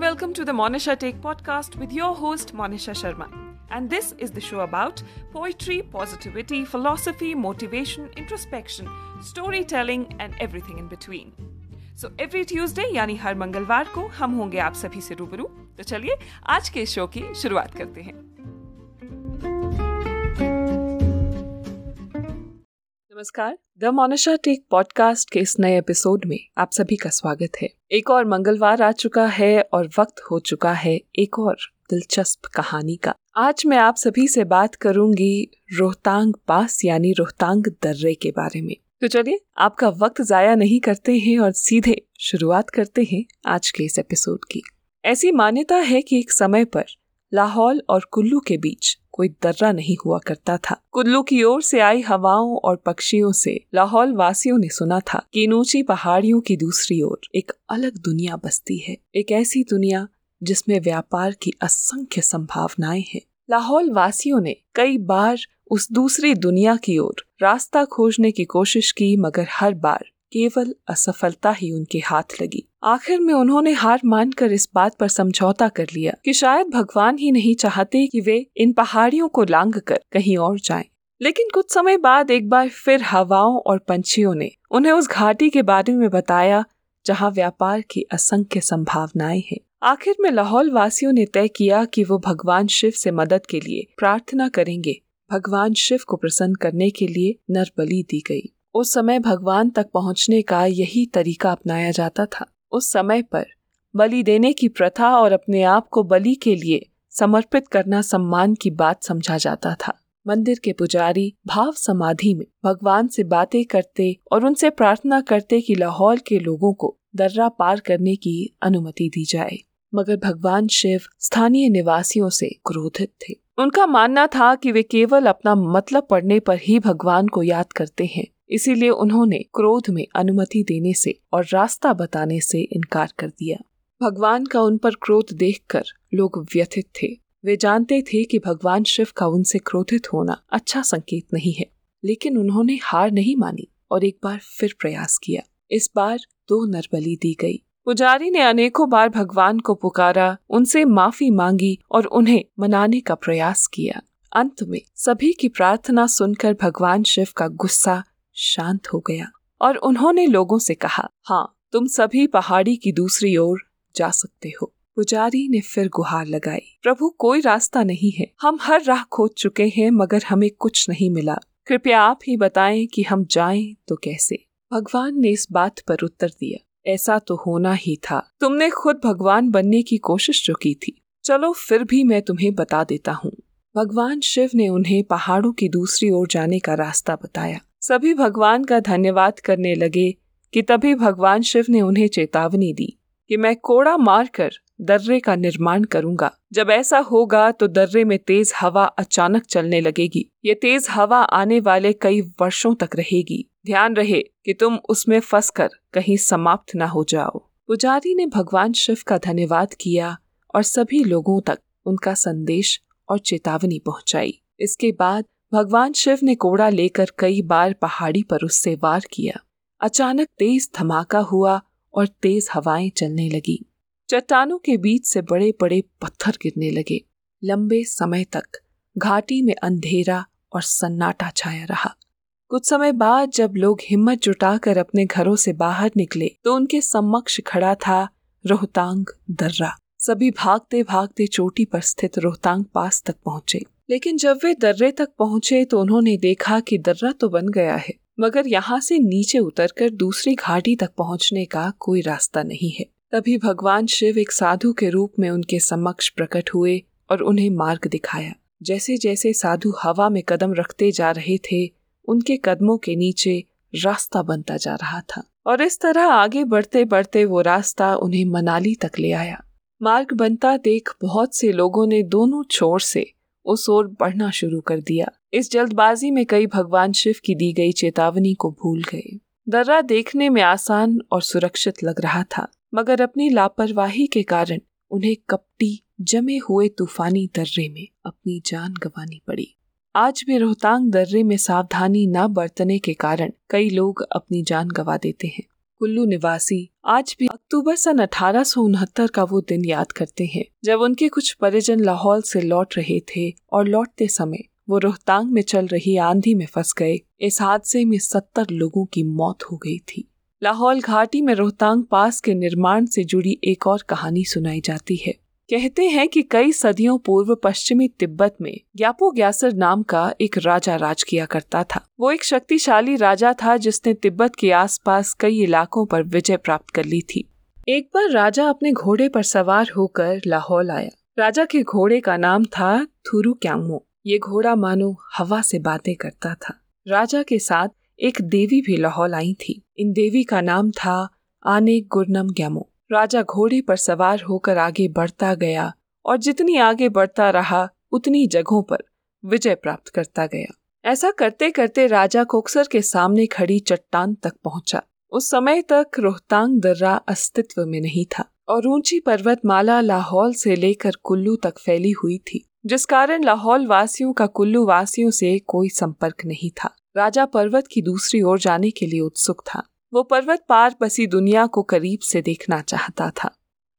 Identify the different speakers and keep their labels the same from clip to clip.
Speaker 1: welcome to the Monisha Take podcast with your host Monisha Sharma. And this is the show about poetry, positivity, philosophy, motivation, introspection, storytelling and everything in between. So every Tuesday यानी हर मंगलवार को हम होंगे आप सभी से रूबरू तो चलिए आज के शो की शुरुआत करते हैं नमस्कार। द मोनिशा टेक पॉडकास्ट के इस नए एपिसोड में आप सभी का स्वागत है। एक और मंगलवार आ चुका है और वक्त हो चुका है एक और दिलचस्प कहानी का। आज मैं आप सभी से बात करूँगी रोहतांग पास यानी रोहतांग दर्रे के बारे में। तो चलिए, आपका वक्त जाया नहीं करते हैं और सीधे शुरुआत करते हैं आज के इस एपिसोड की। ऐसी मान्यता है कि एक समय पर लाहौल और कुल्लू के बीच कोई दर्रा नहीं हुआ करता था। कुल्लू की ओर से आई हवाओं और पक्षियों से लाहौल वासियों ने सुना था कि इन ऊँची पहाड़ियों की दूसरी ओर एक अलग दुनिया बसती है, एक ऐसी दुनिया जिसमें व्यापार की असंख्य संभावनाएँ हैं। लाहौल वासियों ने कई बार उस दूसरी दुनिया की ओर रास्ता खोजने की कोशिश की, मगर हर बार केवल असफलता ही उनके हाथ लगी। आखिर में उन्होंने हार मानकर इस बात पर समझौता कर लिया कि शायद भगवान ही नहीं चाहते कि वे इन पहाड़ियों को लांग कर कहीं और जाएँ। लेकिन कुछ समय बाद एक बार फिर हवाओं और पंछियों ने उन्हें उस घाटी के बारे में बताया, जहाँ व्यापार की असंख्य संभावनाएँ हैं। आखिर में लाहौल वासियों ने तय किया कि वो भगवान शिव से मदद के लिए प्रार्थना करेंगे। भगवान शिव को प्रसन्न करने के लिए नरबली दी गई। उस समय भगवान तक पहुँचने का यही तरीका अपनाया जाता था। उस समय पर बलि देने की प्रथा और अपने आप को बलि के लिए समर्पित करना सम्मान की बात समझा जाता था। मंदिर के पुजारी भाव समाधि में भगवान से बातें करते और उनसे प्रार्थना करते कि लाहौल के लोगों को दर्रा पार करने की अनुमति दी जाए। मगर भगवान शिव स्थानीय निवासियों से क्रोधित थे। उनका मानना था कि वे केवल अपना मतलब पढ़ने पर ही भगवान को याद करते हैं। इसीलिए उन्होंने क्रोध में अनुमति देने से और रास्ता बताने से इनकार कर दिया। भगवान का उन पर क्रोध देखकर लोग व्यथित थे। वे जानते थे कि भगवान शिव का उनसे क्रोधित होना अच्छा संकेत नहीं है, लेकिन उन्होंने हार नहीं मानी और एक बार फिर प्रयास किया। इस बार दो नरबली दी गई। पुजारी ने अनेकों बार भगवान को पुकारा, उनसे माफ़ी मांगी और उन्हें मनाने का प्रयास किया। अंत में सभी की प्रार्थना सुनकर भगवान शिव का गुस्सा शांत हो गया और उन्होंने लोगों से कहा हाँ तुम सभी पहाड़ी की दूसरी ओर जा सकते हो। पुजारी ने फिर गुहार लगाई, प्रभु, कोई रास्ता नहीं है। हम हर राह खोज चुके हैं, मगर हमें कुछ नहीं मिला। कृपया आप ही बताएँ कि हम जाएँ तो कैसे? भगवान ने इस बात पर उत्तर दिया, ऐसा तो होना ही था। तुमने खुद भगवान बनने की कोशिश जो की थी। चलो, फिर भी मैं तुम्हें बता देता हूँ। भगवान शिव ने उन्हें पहाड़ों की दूसरी ओर जाने का रास्ता बताया। सभी भगवान का धन्यवाद करने लगे कि तभी भगवान शिव ने उन्हें चेतावनी दी कि मैं कोड़ा मारकर दर्रे का निर्माण करूँगा। जब ऐसा होगा तो दर्रे में तेज हवा अचानक चलने लगेगी। ये तेज हवा आने वाले कई वर्षों तक रहेगी। ध्यान रहे कि तुम उसमें फंसकर कहीं समाप्त न हो जाओ। पुजारी ने भगवान शिव का धन्यवाद किया और सभी लोगों तक उनका संदेश और चेतावनी पहुंचाई। इसके बाद भगवान शिव ने कोड़ा लेकर कई बार पहाड़ी पर उससे वार किया। अचानक तेज धमाका हुआ और तेज हवाएँ चलने लगी। चट्टानों के बीच से बड़े बड़े पत्थर गिरने लगे। लंबे समय तक घाटी में अंधेरा और सन्नाटा छाया रहा। कुछ समय बाद जब लोग हिम्मत जुटाकर अपने घरों से बाहर निकले तो उनके समक्ष खड़ा था रोहतांग दर्रा। सभी भागते भागते चोटी पर स्थित रोहतांग पास तक पहुँचे। लेकिन जब वे दर्रे तक पहुँचे तो उन्होंने देखा कि दर्रा तो बन गया है, मगर यहाँ से नीचे उतरकर दूसरी घाटी तक पहुँचने का कोई रास्ता नहीं है। तभी भगवान शिव एक साधु के रूप में उनके समक्ष प्रकट हुए और उन्हें मार्ग दिखाया। जैसे जैसे साधु हवा में कदम रखते जा रहे थे, उनके कदमों के नीचे रास्ता बनता जा रहा था। और इस तरह आगे बढ़ते बढ़ते वो रास्ता उन्हें मनाली तक ले आया। मार्ग बनता देख बहुत से लोगों ने दोनों छोर से उस ओर बढ़ना शुरू कर दिया। इस जल्दबाजी में कई भगवान शिव की दी गई चेतावनी को भूल गए। दर्रा देखने में आसान और सुरक्षित लग रहा था, मगर अपनी लापरवाही के कारण उन्हें कपटी, जमे हुए तूफानी दर्रे में अपनी जान गंवानी पड़ी। आज भी रोहतांग दर्रे में सावधानी न बरतने के कारण कई लोग अपनी जान गंवा देते हैं। कुल्लू निवासी आज भी अक्टूबर सन अठारह सौ उनहत्तर का वो दिन याद करते हैं, जब उनके कुछ परिजन लाहौल से लौट रहे थे और लौटते समय वो रोहतांग में चल रही आंधी में फंस गए। इस हादसे में सत्तर लोगों की मौत हो गई थी। लाहौल घाटी में रोहतांग पास के निर्माण से जुड़ी एक और कहानी सुनाई जाती है। कहते हैं कि कई सदियों पूर्व पश्चिमी तिब्बत में ग्यापो ग्यासर नाम का एक राजा राज किया करता था। वो एक शक्तिशाली राजा था जिसने तिब्बत के आसपास कई इलाकों पर विजय प्राप्त कर ली थी। एक बार राजा अपने घोड़े पर सवार होकर लाहौल आया। राजा के घोड़े का नाम था थुरु क्यांगमो ये घोड़ा मानो हवा से बातें करता था। राजा के साथ एक देवी भी लाहौल आई थी। इन देवी का नाम था आने गुरनम ग्यामो राजा घोड़े पर सवार होकर आगे बढ़ता गया और जितनी आगे बढ़ता रहा, उतनी जगहों पर विजय प्राप्त करता गया। ऐसा करते करते राजा कोक्सर के सामने खड़ी चट्टान तक पहुँचा। उस समय तक रोहतांग दर्रा अस्तित्व में नहीं था और ऊँची पर्वतमाला लाहौल से लेकर कुल्लू तक फैली हुई थी, जिस कारण लाहौल वासियों का कुल्लू वासियों से कोई संपर्क नहीं था। राजा पर्वत की दूसरी ओर जाने के लिए उत्सुक था। वो पर्वत पार बसी दुनिया को करीब से देखना चाहता था।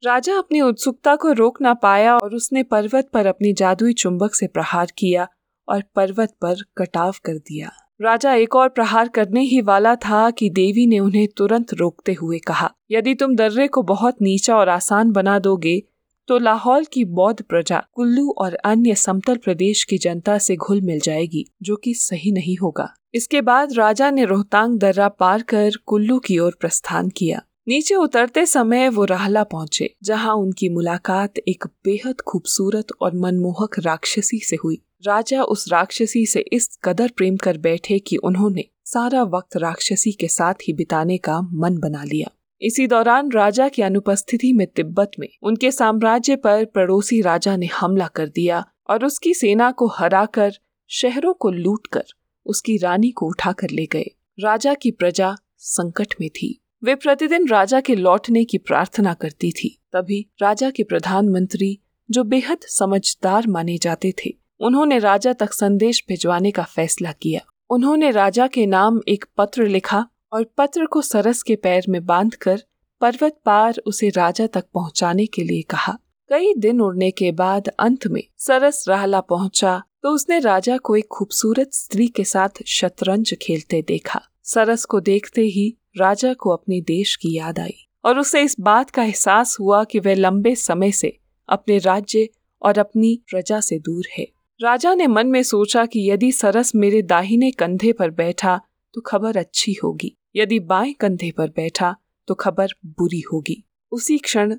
Speaker 1: राजा अपनी उत्सुकता को रोक ना पाया और उसने पर्वत पर अपनी जादुई चुंबक से प्रहार किया और पर्वत पर कटाव कर दिया। राजा एक और प्रहार करने ही वाला था कि देवी ने उन्हें तुरंत रोकते हुए कहा, यदि तुम दर्रे को बहुत नीचा और आसान बना दोगे तो लाहौल की बौद्ध प्रजा कुल्लू और अन्य समतल प्रदेश की जनता से घुल मिल जाएगी, जो कि सही नहीं होगा। इसके बाद राजा ने रोहतांग दर्रा पार कर कुल्लू की ओर प्रस्थान किया। नीचे उतरते समय वो राहला पहुँचे, जहाँ उनकी मुलाकात एक बेहद खूबसूरत और मनमोहक राक्षसी से हुई। राजा उस राक्षसी से इस कदर प्रेम कर बैठे कि उन्होंने सारा वक्त राक्षसी के साथ ही बिताने का मन बना लिया। इसी दौरान राजा की अनुपस्थिति में तिब्बत में उनके साम्राज्य पर पड़ोसी राजा ने हमला कर दिया और उसकी सेना को हराकर, शहरों को लूटकर, उसकी रानी को उठाकर ले गए। राजा की प्रजा संकट में थी। वे प्रतिदिन राजा के लौटने की प्रार्थना करती थी। तभी राजा के प्रधानमंत्री, जो बेहद समझदार माने जाते थे, उन्होंने राजा तक संदेश भिजवाने का फैसला किया। उन्होंने राजा के नाम एक पत्र लिखा और पत्र को सरस के पैर में बांधकर पर्वत पार उसे राजा तक पहुँचाने के लिए कहा। कई दिन उड़ने के बाद अंत में सरस राहला पहुँचा तो उसने राजा को एक खूबसूरत स्त्री के साथ शतरंज खेलते देखा। सरस को देखते ही राजा को अपने देश की याद आई और उसे इस बात का एहसास हुआ कि वह लंबे समय से अपने राज्य और अपनी प्रजा से दूर है। राजा ने मन में सोचा कि यदि सरस मेरे दाहिने कंधे पर बैठा तो खबर अच्छी होगी। यदि बाएँ कंधे पर बैठा तो खबर बुरी होगी। उसी क्षण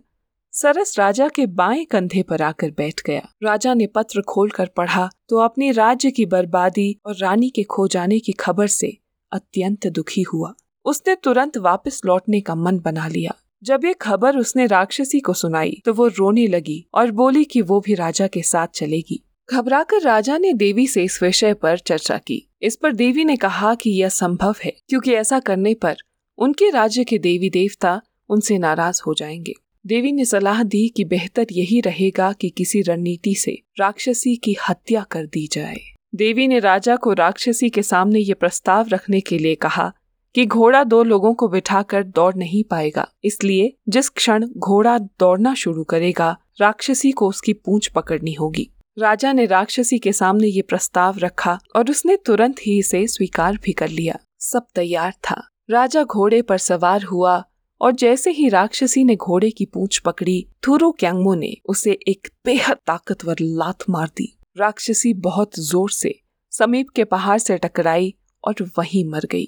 Speaker 1: सरस राजा के बाएँ कंधे पर आकर बैठ गया। राजा ने पत्र खोलकर पढ़ा तो अपने राज्य की बर्बादी और रानी के खो जाने की खबर से अत्यंत दुखी हुआ। उसने तुरंत वापस लौटने का मन बना लिया। जब ये खबर उसने राक्षसी को सुनाई तो वो रोने लगी और बोली कि वो भी राजा के साथ चलेगी। घबराकर राजा ने देवी से इस विषय पर चर्चा की। इस पर देवी ने कहा कि यह संभव है, क्योंकि ऐसा करने पर उनके राज्य के देवी देवता उनसे नाराज़ हो जाएँगे। देवी ने सलाह दी कि बेहतर यही रहेगा कि किसी रणनीति से राक्षसी की हत्या कर दी जाए। देवी ने राजा को राक्षसी के सामने ये प्रस्ताव रखने के लिए कहा कि घोड़ा दो लोगों को बिठाकर दौड़ नहीं पाएगा, इसलिए जिस क्षण घोड़ा दौड़ना शुरू करेगा, राक्षसी को उसकी पूंछ पकड़नी होगी। राजा ने राक्षसी के सामने ये प्रस्ताव रखा और उसने तुरंत ही इसे स्वीकार भी कर लिया। सब तैयार था। राजा घोड़े पर सवार हुआ और जैसे ही राक्षसी ने घोड़े की पूंछ पकड़ी, थुरु कैंगमो ने उसे एक बेहद ताकतवर लात मार दी। राक्षसी बहुत ज़ोर से समीप के पहाड़ से टकराई और वहीं मर गई।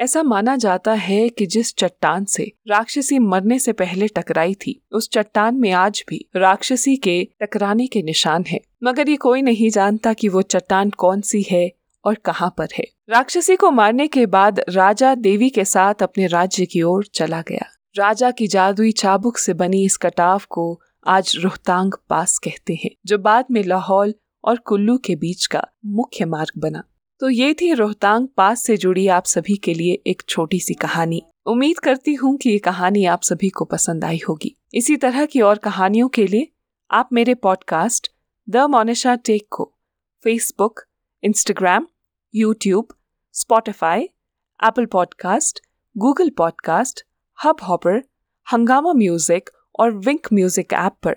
Speaker 1: ऐसा माना जाता है कि जिस चट्टान से राक्षसी मरने से पहले टकराई थी, उस चट्टान में आज भी राक्षसी के टकराने के निशान है। मगर ये कोई नहीं जानता कि वो चट्टान कौन सी है और कहाँ पर है। राक्षसी को मारने के बाद राजा देवी के साथ अपने राज्य की ओर चला गया। राजा की जादुई चाबुक से बनी इस कटाव को आज रोहतांग पास कहते हैं, जो बाद में लाहौल और कुल्लू के बीच का मुख्य मार्ग बना। तो ये थी रोहतांग पास से जुड़ी आप सभी के लिए एक छोटी सी कहानी। उम्मीद करती हूँ कि ये कहानी आप सभी को पसंद आई होगी। इसी तरह की और कहानियों के लिए आप मेरे पॉडकास्ट द मोनिशा टेक को Facebook Instagram YouTube Spotify Apple podcast Google podcast Hubhopper Hungama music और विंक म्यूज़िक ऐप पर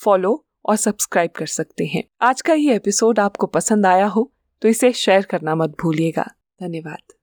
Speaker 1: फॉलो और सब्सक्राइब कर सकते हैं। आज का ये एपिसोड आपको पसंद आया हो तो इसे शेयर करना मत भूलिएगा। धन्यवाद।